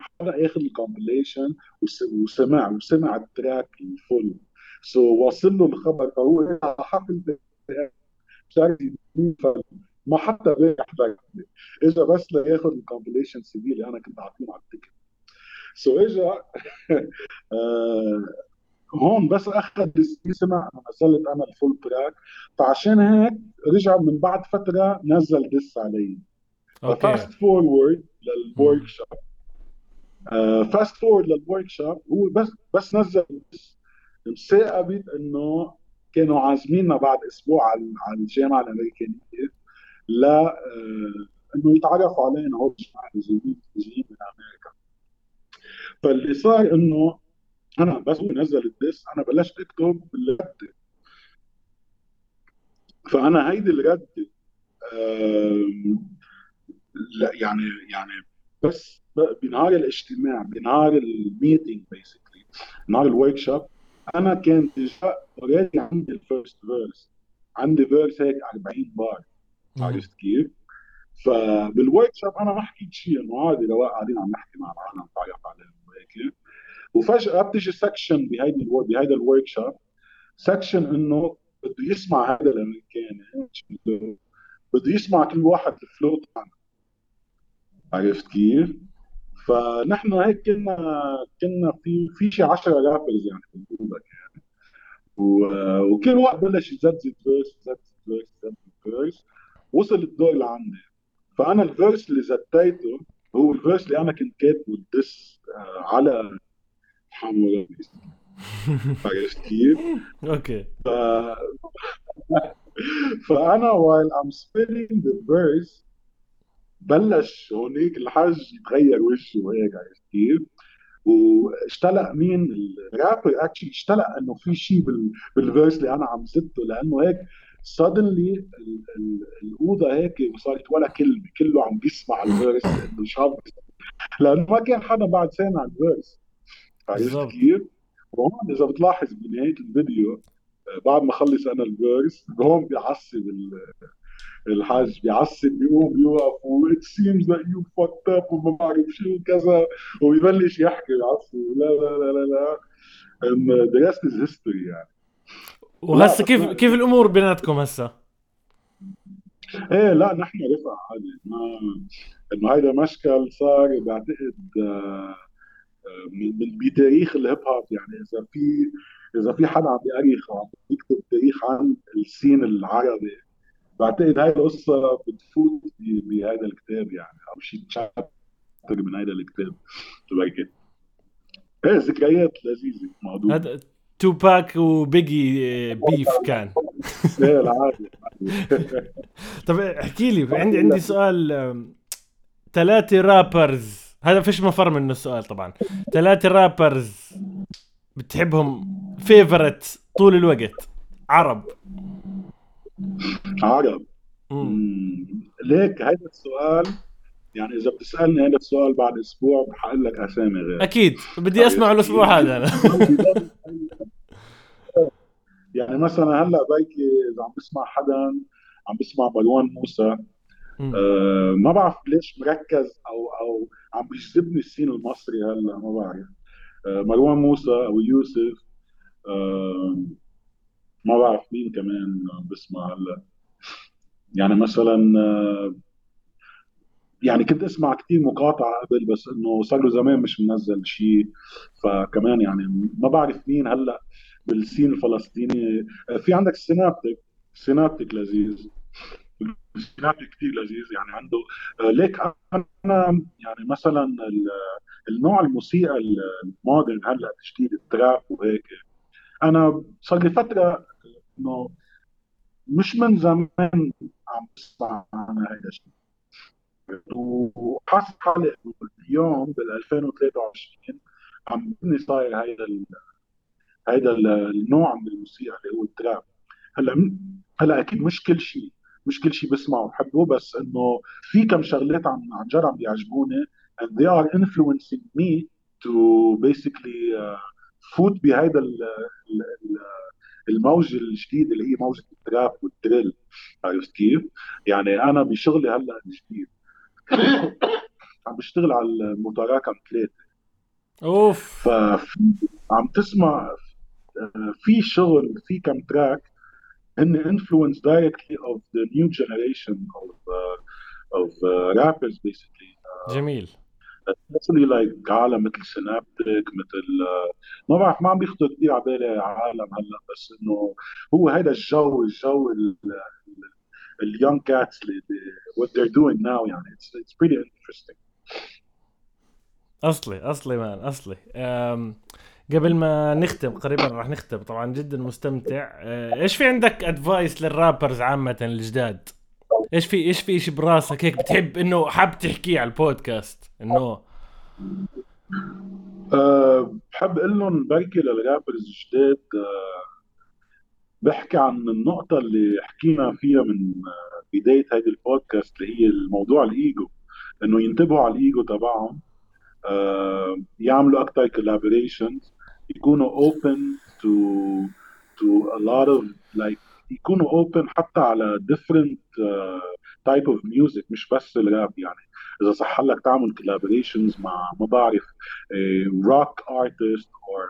حدا آخذ ال compilation وسمع وسمع ال track ال full so so واصل له الخبر فهو حفل ما حتى رايح اجى بس لياخذ ال compilation CD اللي أنا كنت اعطيه على ال ticket. so so اجى [laughs] آه، هون بس أخذ سمع أنا نزلت أنا ال full track فعشان هيك رجع من بعد فترة نزل diss علي. fast forward لل workshop. fast forward لل workshop. هو بس بس نزل diss. صاقبت إنه كانوا عازميننا بعد أسبوع على على الجامعة الامريكانيه لا آه، إنه يتعرفوا علينا. هو الجماعه اللي جايين من أمريكا. فاللي صار إنه أنا بس بنزل ال diss أنا بلشت اكتب بالرده فأنا هيدي الرده لا يعني يعني بس بنهار الاجتماع بنهار ال meeting basically نهار ال workshop أنا كان déjà already عندي ال first verse عندي verse هيك 40 بار عرفت كيف؟ فبال workshop أنا ما حكيت شيء إنه عادي لو قاعدين عم نحكي مع العالم تعرف عليهم وهيك. وفجأة بتيجي section بهيدي بهيدا ال workshop section إنه بده يسمع هذا الامريكاني بده يسمع كل واحد ال flow تاعنا. عرفت كيف؟ فنحن هيك كنا كنا في في شي 10 rappers يعني بال group يعني. وكل واحد بلش يزتزت verse يزتزت verse يزتزت verse وصل الدور لعندي. فأنا ال verse اللي زتيته هو ال verse اللي أنا كنت كاتبه ال diss آه، على عرفت كيف؟ okay ف... فأنا while I'm spinning the verse بلش هونيك الحاج يتغير وشه وهيك عرفت كيف؟ واشتلق مين ال rapper actually اشتلق إنه في شيء بال verse اللي أنا عم زته لأنه هيك suddenly الأوضة هيك صارت ولا كلمة كله عم بيسمع ال verse إنه شاب لأنه ما كان حدا بعد سامع ال verse عرفت كيف؟ وهون إذا بتلاحظ بنهاية الفيديو بعد ما خلص أنا الفيرس هون بيعصب الحاج بيعصب بيقوم بيوقف و it seems that you fucked up وما بعرف شو كذا. وبيبلش يحكي يعصب لا لا لا لا لا. Rest is history يعني. وهسه كيف كيف الأمور بيناتكم هسه؟ إيه لا نحن رفقه عادي. ما إنه هيدا مشكل صار بعتقد آه من بتاريخ الهيب هوب يعني. إذا في إذا في حدا عم بيأرخ وعم بيكتب تاريخ عن السين العربي بعتقد هاي القصة بتفوت بهذا الكتاب يعني أو شيء تشابتر من هذا الكتاب. بركي إيه ذكريات لذيذة موضوع هذا توباك وبيجي بيف كان. [laughs] إيه العادي [laughs] طب احكي لي عندي عندي سؤال ثلاثة رابرز هذا فيش مفر منه السؤال طبعا. ثلاثة رابرز بتحبهم فيفرت طول الوقت. عرب. عرب. ليك هذا السؤال؟ يعني إذا بتسألني هذا السؤال بعد أسبوع بحقول لك أسامي غير. أكيد. بدي أسمع الأسبوع هذا. أنا [laughs] يعني مثلا هلأ بيكي إذا عم بسمع حدا عم بسمع مروان موسى. آه ما بعرف ليش مركز أو أو عم بيجذبني السين المصري هلا ما بعرف. آه مروان موسى أو يوسف آه ما بعرف مين كمان بسمع هلا. يعني مثلا آه يعني كنت أسمع كثير مقاطعة قبل بس إنه صار له زمان مش منزل شيء فكمان يعني ما بعرف مين هلا بالسين الفلسطيني. آه، في عندك سينابتك. سينابتك لذيذ. سينابتك كثير لذيذ يعني عنده. آه، ليك أنا يعني مثلا النوع الموسيقى المودرن هلا الجديد التراب وهيك؟ أنا صار لي فترة إنه مش من زمان عم بسمع أنا هيدا الشيء. وحاسس حالي إنه اليوم بال 2023 عم بني صاير هيدا هيدا النوع من الموسيقى اللي هو التراب. هلأ هلأ أكيد مش كل شيء. مش كل شيء بسمعه وبحبه بس إنه في كم شغلات عن عن جد عم بيعجبوني and they are influencing me to basically uh, فوت بهيدا الموج الجديد اللي هي موجه التراب والدريل. عرفت كيف؟ يعني أنا بشغلي هلأ الجديد عم بشتغل على الموتورات كم ثلاثة أوف. فعم تسمع في شغل في كم تراك هن influence directly of the new generation of uh, of uh, rappers basically uh, جميل especially like عالم مثل سينابتك مثل ما بعرف ما عم بيخطر كثير على بالي عالم هلا بس انه هو هذا الجو الجو اليونج كاتس اللي what they're doing now يعني it's, it's pretty interesting اصلي اصلي مان اصلي قبل ما نختم قريبا راح نختم طبعا جدا مستمتع. آه، إيش في عندك advice لل rappers عامة الجداد؟ إيش في إيش في شيء براسك هيك بتحب إنه حاب تحكيه على البودكاست؟ إنه أه بحب أقول لهم بركي لل rappers الجداد. أه بحكي عن النقطة اللي حكينا فيها من آه، بداية هيدي البودكاست اللي هي الموضوع الإيجو إنه ينتبهوا على الإيجو تبعهم. أه يعملوا أكثر collaborations يكونوا open to to a lot of like يكونوا open حتى على different type of music مش بس الراب يعني إذا صح لك تعمل collaborations مع ما بعرف rock artist or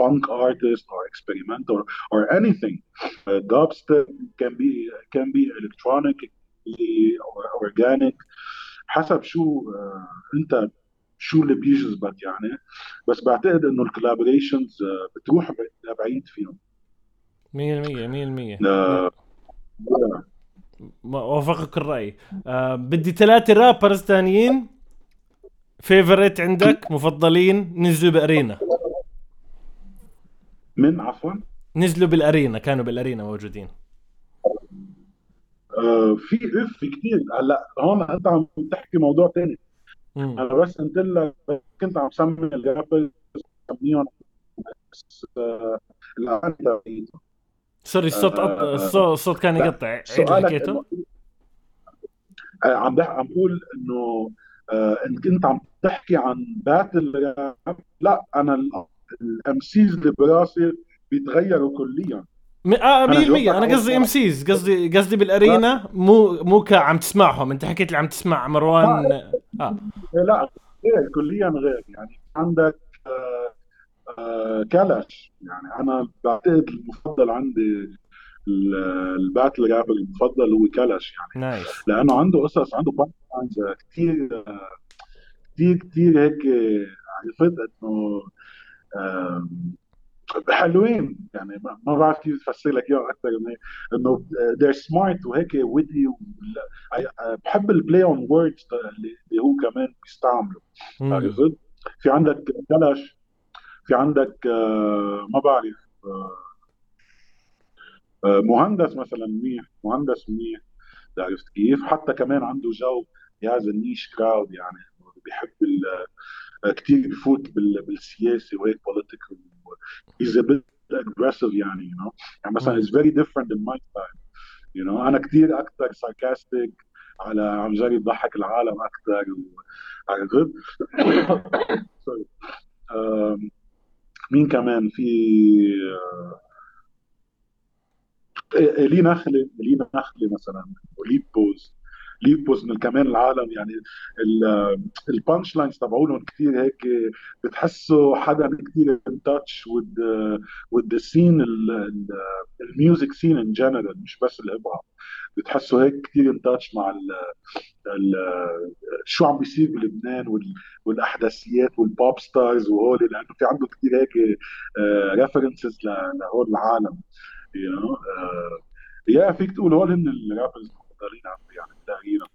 funk artist or experimental or, or anything. Uh, dubstep can be can be electronic or organic حسب شو uh, أنت شو اللي بيجذبك يعني. بس بعتقد إنه ال collaborations بتروح لبعيد فيهم. 100% 100% لا وافقك الرأي. آه بدي ثلاثة rappers ثانيين favorite عندك مفضلين نزلوا بأرينا. من عفوا. نزلوا بالأرينا كانوا بالأرينا موجودين. آه في إف كثير هلا هون أنت عم تحكي موضوع ثاني أنا بس قلت لك كنت عم سمي ال rappers سميهم الاغاني sorry الصوت آه الصوت, الصوت كان يقطع. حكيته؟ آه، عم عم بقول إنه آه إن كنت عم تحكي عن battle rap لا أنا ال MCs اللي براسي بيتغيروا كليا. م... آه 100% أنا قصدي MCs قصدي قصدي بالأرينا مو مو كعم تسمعهم. أنت حكيت لي عم تسمع مروان آه, آه. لا غير كليا غير. يعني عندك آه آه كلاش. يعني أنا بعتقد المفضل عندي ال battle rapper المفضل هو كلاش. يعني nice لأنه عنده قصص عنده puns كثير كثير كثير هيك عرفت إنه حلوين يعني ما بعرف كيف افسر لك اياهم أكثر من إنه they're smart وهيك ودي بحب ال play on words اللي هو كمان بيستعمله عرفت؟ في عندك كلاش في عندك آه، ما بعرف آه، آه، مهندس مثلا منيح. مهندس منيح. عرفت كيف؟ حتى كمان عنده جو ياز ال niche crowd يعني بيحب كثير بفوت بالسياسة وهيك political he's a bit aggressive يعني you know. يعني مثلا it's very different in my style you know. أنا كثير أكثر sarcastic على عم جري بضحك العالم أكثر عرفت سوري مين كمان؟ في لي نخله لي نخله مثلا وليد بوز. ليد بوز من كمان العالم. يعني البانش لاينز تبعولهم كثير هيك بتحسوا حدا كثير ان تاتش وذ وذ سين ال music scene in general مش بس ال hip hop بتحسوا هيك كثير in touch مع ال ال شو عم بيصير بلبنان والأحداثيات وال pop stars وهول لأنه في عنده كثير هيك references آه، لهول العالم you know يا فيك تقول هول هن ال rappers المفضلين عندي يعني. تقريبا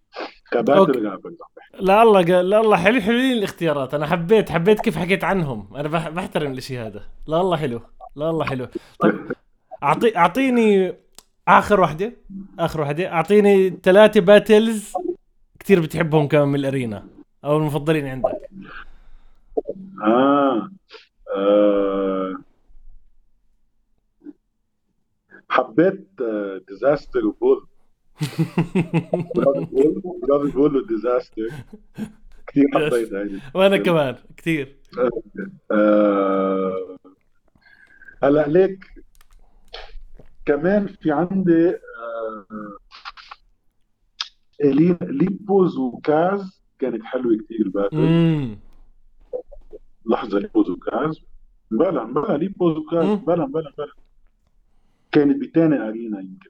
ك battle rappers لا الله لا الله حلو حلوين الاختيارات. أنا حبيت حبيت كيف حكيت عنهم. أنا بحترم الإشي هذا. لا الله حلو لا الله حلو. طيب اعطي أعطيني آخر وحده آخر وحده أعطيني ثلاثة battles كثير بتحبهم كمان من الأرينا أو المفضلين عندك. آه. آه. حبيت ديزاستر وبول بول بول وديزاستر كثير [laughs] حبيت هيدي وأنا كمان كثير. آه، هلا ليك كمان في عندي آه، لي- ليبوز وكاز كانت حلوة كثير امم لحظة ليبوز وكاز بلا بلا ليبوز وكاز. بلا بلا بلا كانت بتاني أرينا يمكن.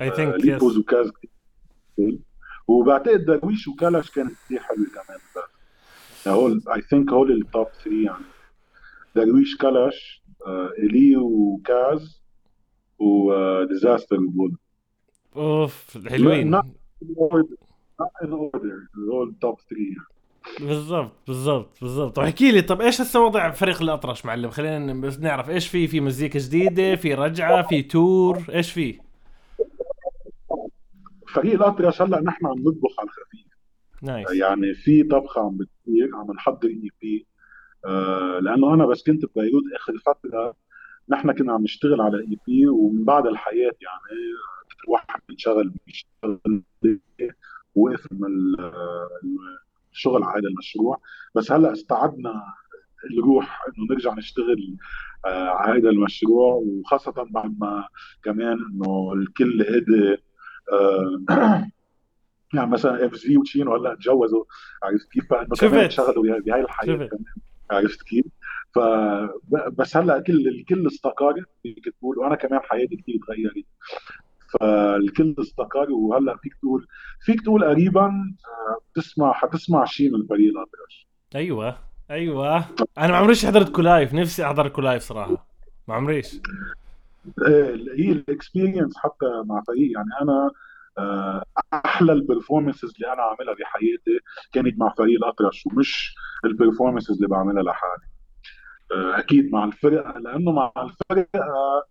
اي آه، ثينك ليبوز يس وكاز كتير. وبعتقد درويش وكلاش كانت كثير حلوة كمان. هول I think هول ال top 3 يعني. درويش كلاش آه، إلي وكاز وديزاستر وبول أوف حلوين. هول top 3 يعني. بالضبط بالضبط بالضبط. واحكي لي طب إيش هسه وضع فريق الأطرش معلم؟ خلينا بس نعرف إيش في في مزيكا جديدة في رجعة في تور إيش في؟ فريق الأطرش هلأ نحن عم نطبخ على الخفيف. nice. يعني في طبخة عم بتصير عم نحضر EP آه لأنه أنا بس كنت ببيروت آخر فترة نحن كنا عم نشتغل على EP ومن بعد الحياة يعني كل واحد بينشغل بيشتغل وقف من ال- الشغل على هذا المشروع. بس هلأ استعدنا الروح إنه نرجع نشتغل آه، على هذا المشروع وخاصة بعد ما كمان إنه الكل هدي آه، [clears throat] يعني مثلا إف زي وتشينو هلا تجوزوا عرفت كيف؟ فإنه كمان. انشغلوا بها- بهاي الحياة. كمان. عرفت كيف؟ ف بس هلأ كل الكل استقر فيك تقول وأنا كمان حياتي كثير تغيرت. فالكل استقر وهلأ فيك تقول فيك تقول قريبا آه، بتسمع حتسمع شيء من فريق الاطرش أيوه. أيوه. أنا ما عمريش حضرت كو live نفسي أحضر كو live صراحة. ما عمريش. هي ال experience حتى مع فريق. يعني أنا آه، أحلى ال performances اللي أنا عاملها بحياتي كانت مع فريق الأطرش ومش ال performances اللي بعملها لحالي. آه، أكيد مع الفرقة لأنه مع الفرقة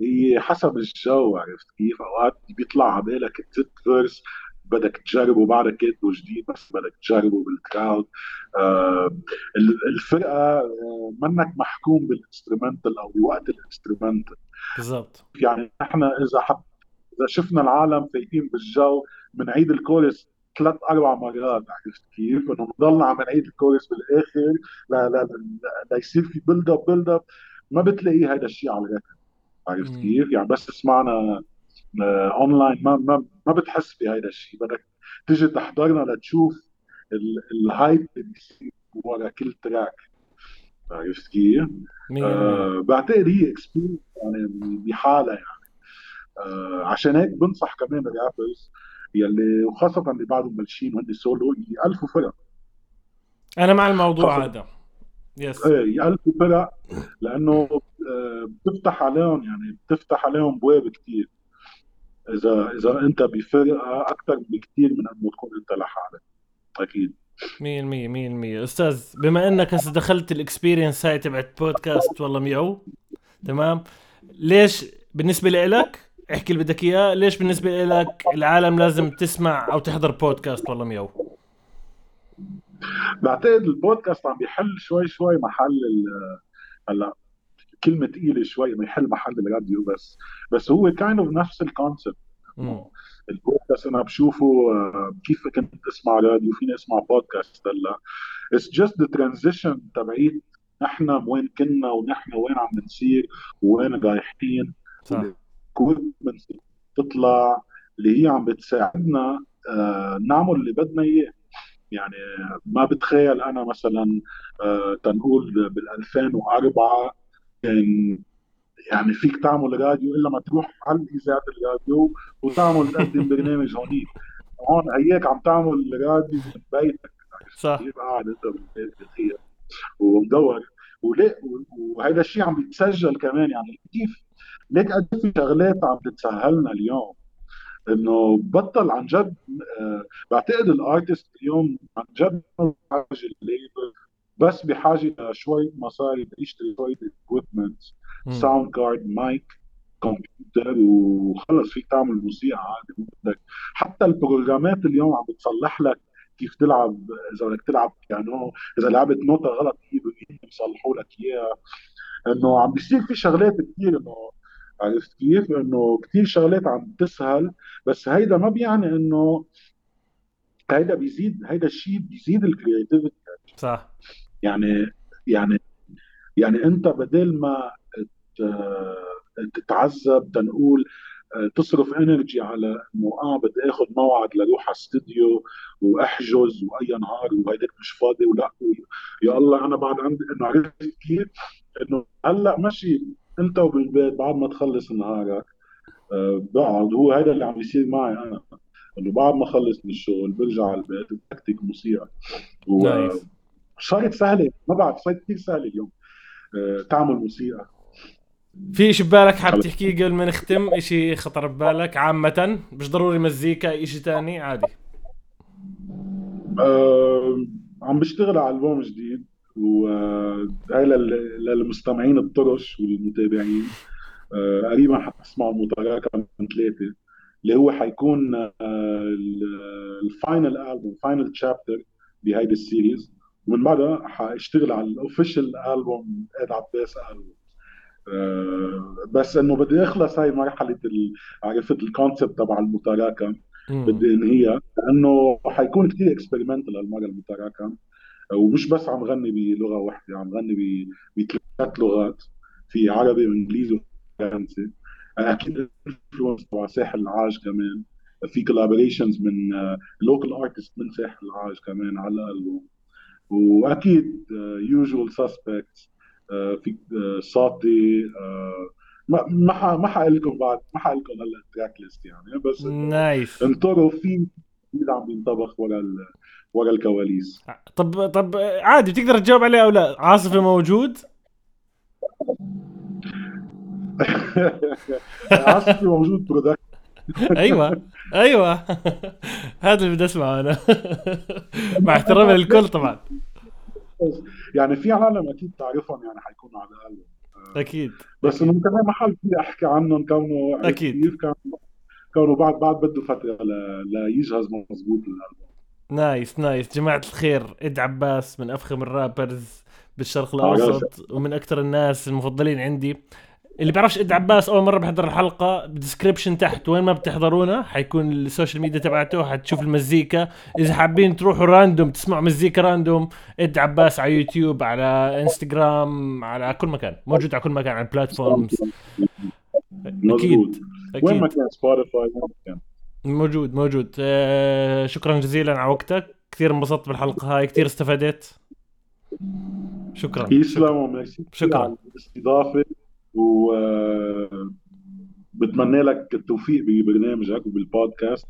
هي حسب الجو عرفت كيف؟ أوقات بيطلع على بالك تزت verse بدك تجربه بعدك كاتبه جديد بس بدك تجربه بال crowd آه ال- الفرقة منك محكوم بال instrumental أو بوقت ال instrumental بالضبط يعني إحنا إذا حب إذا شفنا العالم فايتين بالجو بنعيد الكورس ثلاث أربع مرات عرفت كيف؟ إنه بنضلنا عم نعيد الكورس بالآخر لا لا لا ليصير في build up build up ما بتلاقي هذا الشيء على ال record عرفت. كيف؟ يعني بس سمعنا اونلاين ما ما ما بتحس بهذا الشيء بدك تيجي تحضرنا لتشوف ال- ال hype اللي بيصير ورا كل track عرفت كيف؟ آه بعتقد هي experience يعني بحالها يعني. آه عشان هيك بنصح كمان ال rappers يلي وخاصة اللي بعدهم بلشين وهن سولو يألفوا فرق. أنا مع الموضوع هذا. yes إيه يألفوا فرق لأنه آه بتفتح عليهم يعني بتفتح عليهم بواب كتير. إذا إذا أنت بفرقة أكثر بكتير من إنه تكون أنت لحالك. المية مية المية أستاذ بما أنك هسه دخلت ال experience هاي تبعت بودكاست والله ميو تمام. ليش بالنسبة لإلك احكي اللي بدك إياه ليش بالنسبة لإلك العالم لازم تسمع أو تحضر بودكاست والله ميو بعتقد البودكاست عم بيحل شوي شوي محل هلا كلمة ثقيلة شوي ما يحل محل الراديو بس. بس هو kind of نفس ال concept. البودكاست أنا بشوفه آه، كيف كنت اسمع راديو فيني أسمع بودكاست هلأ. it's just the transition تبعيت نحن وين كنا ونحن وين عم نصير وين رايحين. صح. تطلع اللي هي عم بتساعدنا آه، نعمل اللي بدنا إياه. يعني ما بتخيل أنا مثلا آه، تنقول بال 2004 كان يعني فيك تعمل راديو إلا ما تروح على إذاعة الراديو وتعمل تقدم [laughs] برنامج هونيك هون هيك عم تعمل راديو من بيتك. صح. كيف قاعد أنت بالبيت ومدور. وليه؟ وهذا الشيء عم بيتسجل كمان يعني كيف؟ ليك قد في شغلات عم تتسهلنا اليوم؟ إنه بطل عن جد آه بعتقد ال artist اليوم عن جد ال label. بس بحاجة لشويه مصاري يشتري شوية equipment. sound card mic كمبيوتر وخلص فيك تعمل موسيقى عادي بدك حتى ال programات اليوم عم بتصلح لك كيف تلعب إذا بدك تلعب بيانو إذا لعبت نوتة غلط بيصلحوا لك إياها إنه عم بيصير في شغلات كثير إنه عرفت كيف؟ إنه كثير شغلات عم تسهل بس هيدا ما بيعني إنه هيدا بيزيد هيدا الشيء بيزيد ال creativity صح يعني يعني يعني انت بدل ما تتعذب تنقول تصرف energy على انه آه بدي آخذ موعد لروح على استوديو وأحجز وأي نهار وهيداك مش فاضي ولا يا الله أنا بعد عندي إنه عرفت كيف؟ إنه هلأ ماشي أنت وبالبيت بعد ما تخلص نهارك آه، بقعد هو هذا اللي عم يصير معي أنا إنه بعد ما اخلص من الشغل برجع على البيت بكتك موسيقى صارت سهله ما بعرف صارت كثير سهله اليوم. آه، تعمل موسيقى. في شيء ببالك حاب تحكيه قبل ما نختم؟ شيء خطر ببالك عامة؟ مش ضروري مزيكا شيء ثاني عادي. أه عم بشتغل على ألبوم جديد وهي للمستمعين الأطرش والمتابعين أه قريبا حتسمعوا متراكم من ثلاثة اللي هو حيكون أه ال final album final chapter بهيدي ال series. ومن بعدها حاشتغل على ال official album ad عباس البوم آه، بس إنه بدي أخلص هاي مرحلة عرفت ال concept تبع المتراكم. بدي أنهيها لأنه حيكون كثير experimental هالمرة المتراكم. ومش بس عم غني بلغة واحدة عم غني بثلاث لغات في عربي وإنجليزي وفرنسي. أكيد influence تبع ساحل العاج كمان. في collaborations من local uh, artists من ساحل العاج كمان على الألبوم. وأكيد usual uh, suspects آه، في آه، صوتي آه، ما ما ما حقول لكم بعد ما حقول لكم هلا ال track list يعني بس nice. انطروا في عم بينطبخ ورا ورا الكواليس. طب طب عادي بتقدر تجاوب عليه أو لا؟ عاصفي موجود؟ [laughs] عاصفي موجود برودكت أيوه. أيوه. [laughs] هذا اللي بدي أسمعه أنا. [laughs] مع احترامي للكل طبعا. يعني في عالم أكيد تعرفهم يعني حيكونوا على الأقل. أكيد. بس إنه كمان ما حال في أحكي عنهم كونه أكيد. كان كونه بعد بعد بده فترة ليجهز مضبوط الألبوم. nice nice. جماعة الخير Ed Abbas من أفخم ال rappers بالشرق الأوسط ومن أكثر الناس المفضلين عندي. اللي بيعرفش Ed Abbas أول مرة بحضر الحلقة بال description تحت وين ما بتحضرونا حيكون ال social media تبعته حتشوف المزيكا. إذا حابين تروحوا random تسمعوا مزيكا random Ed Abbas على يوتيوب على انستغرام على كل مكان. موجود على كل مكان على ال platforms أكيد أكيد. وين ما كان Spotify موجود موجود. آه شكرا جزيلا على وقتك. كثير انبسطت بالحلقة هاي. كثير استفدت. شكرا. يسلموا شكرا. على الاستضافه و بتمنى لك التوفيق ببرنامجك وبالبودكاست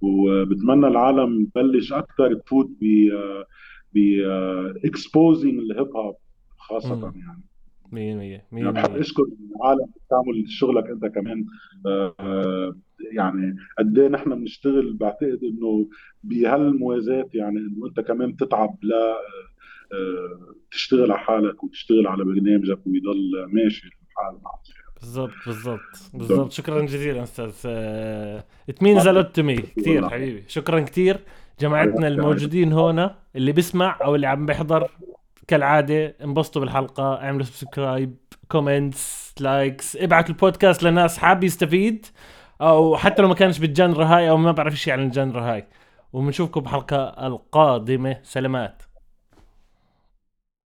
وبتمنى العالم تبلش أكثر تفوت ب ب exposing ال hip hop خاصة يعني. 100% 100% يعني بحب أشكر العالم بتعمل شغلك أنت كمان. آه، يعني قد إيه نحن بنشتغل بعتقد إنه بهالموازاة يعني إنه أنت كمان بتتعب لا آه، تشتغل على حالك وتشتغل على برنامجك ويضل ماشي. الحال بالضبط بالضبط بالضبط. شكرا جزيلا أستاذ it means a lot to me كثير حبيبي. شكرا كثير. جماعتنا الموجودين هنا اللي بيسمع أو اللي عم بيحضر كالعادة انبسطوا بالحلقة. اعملوا subscribe comments likes ابعتوا البودكاست لناس حاب يستفيد أو حتى لو ما كانش بال genre هاي أو ما بعرف شيء عن ال genre هاي. وبنشوفكم بحلقة القادمة. سلامات.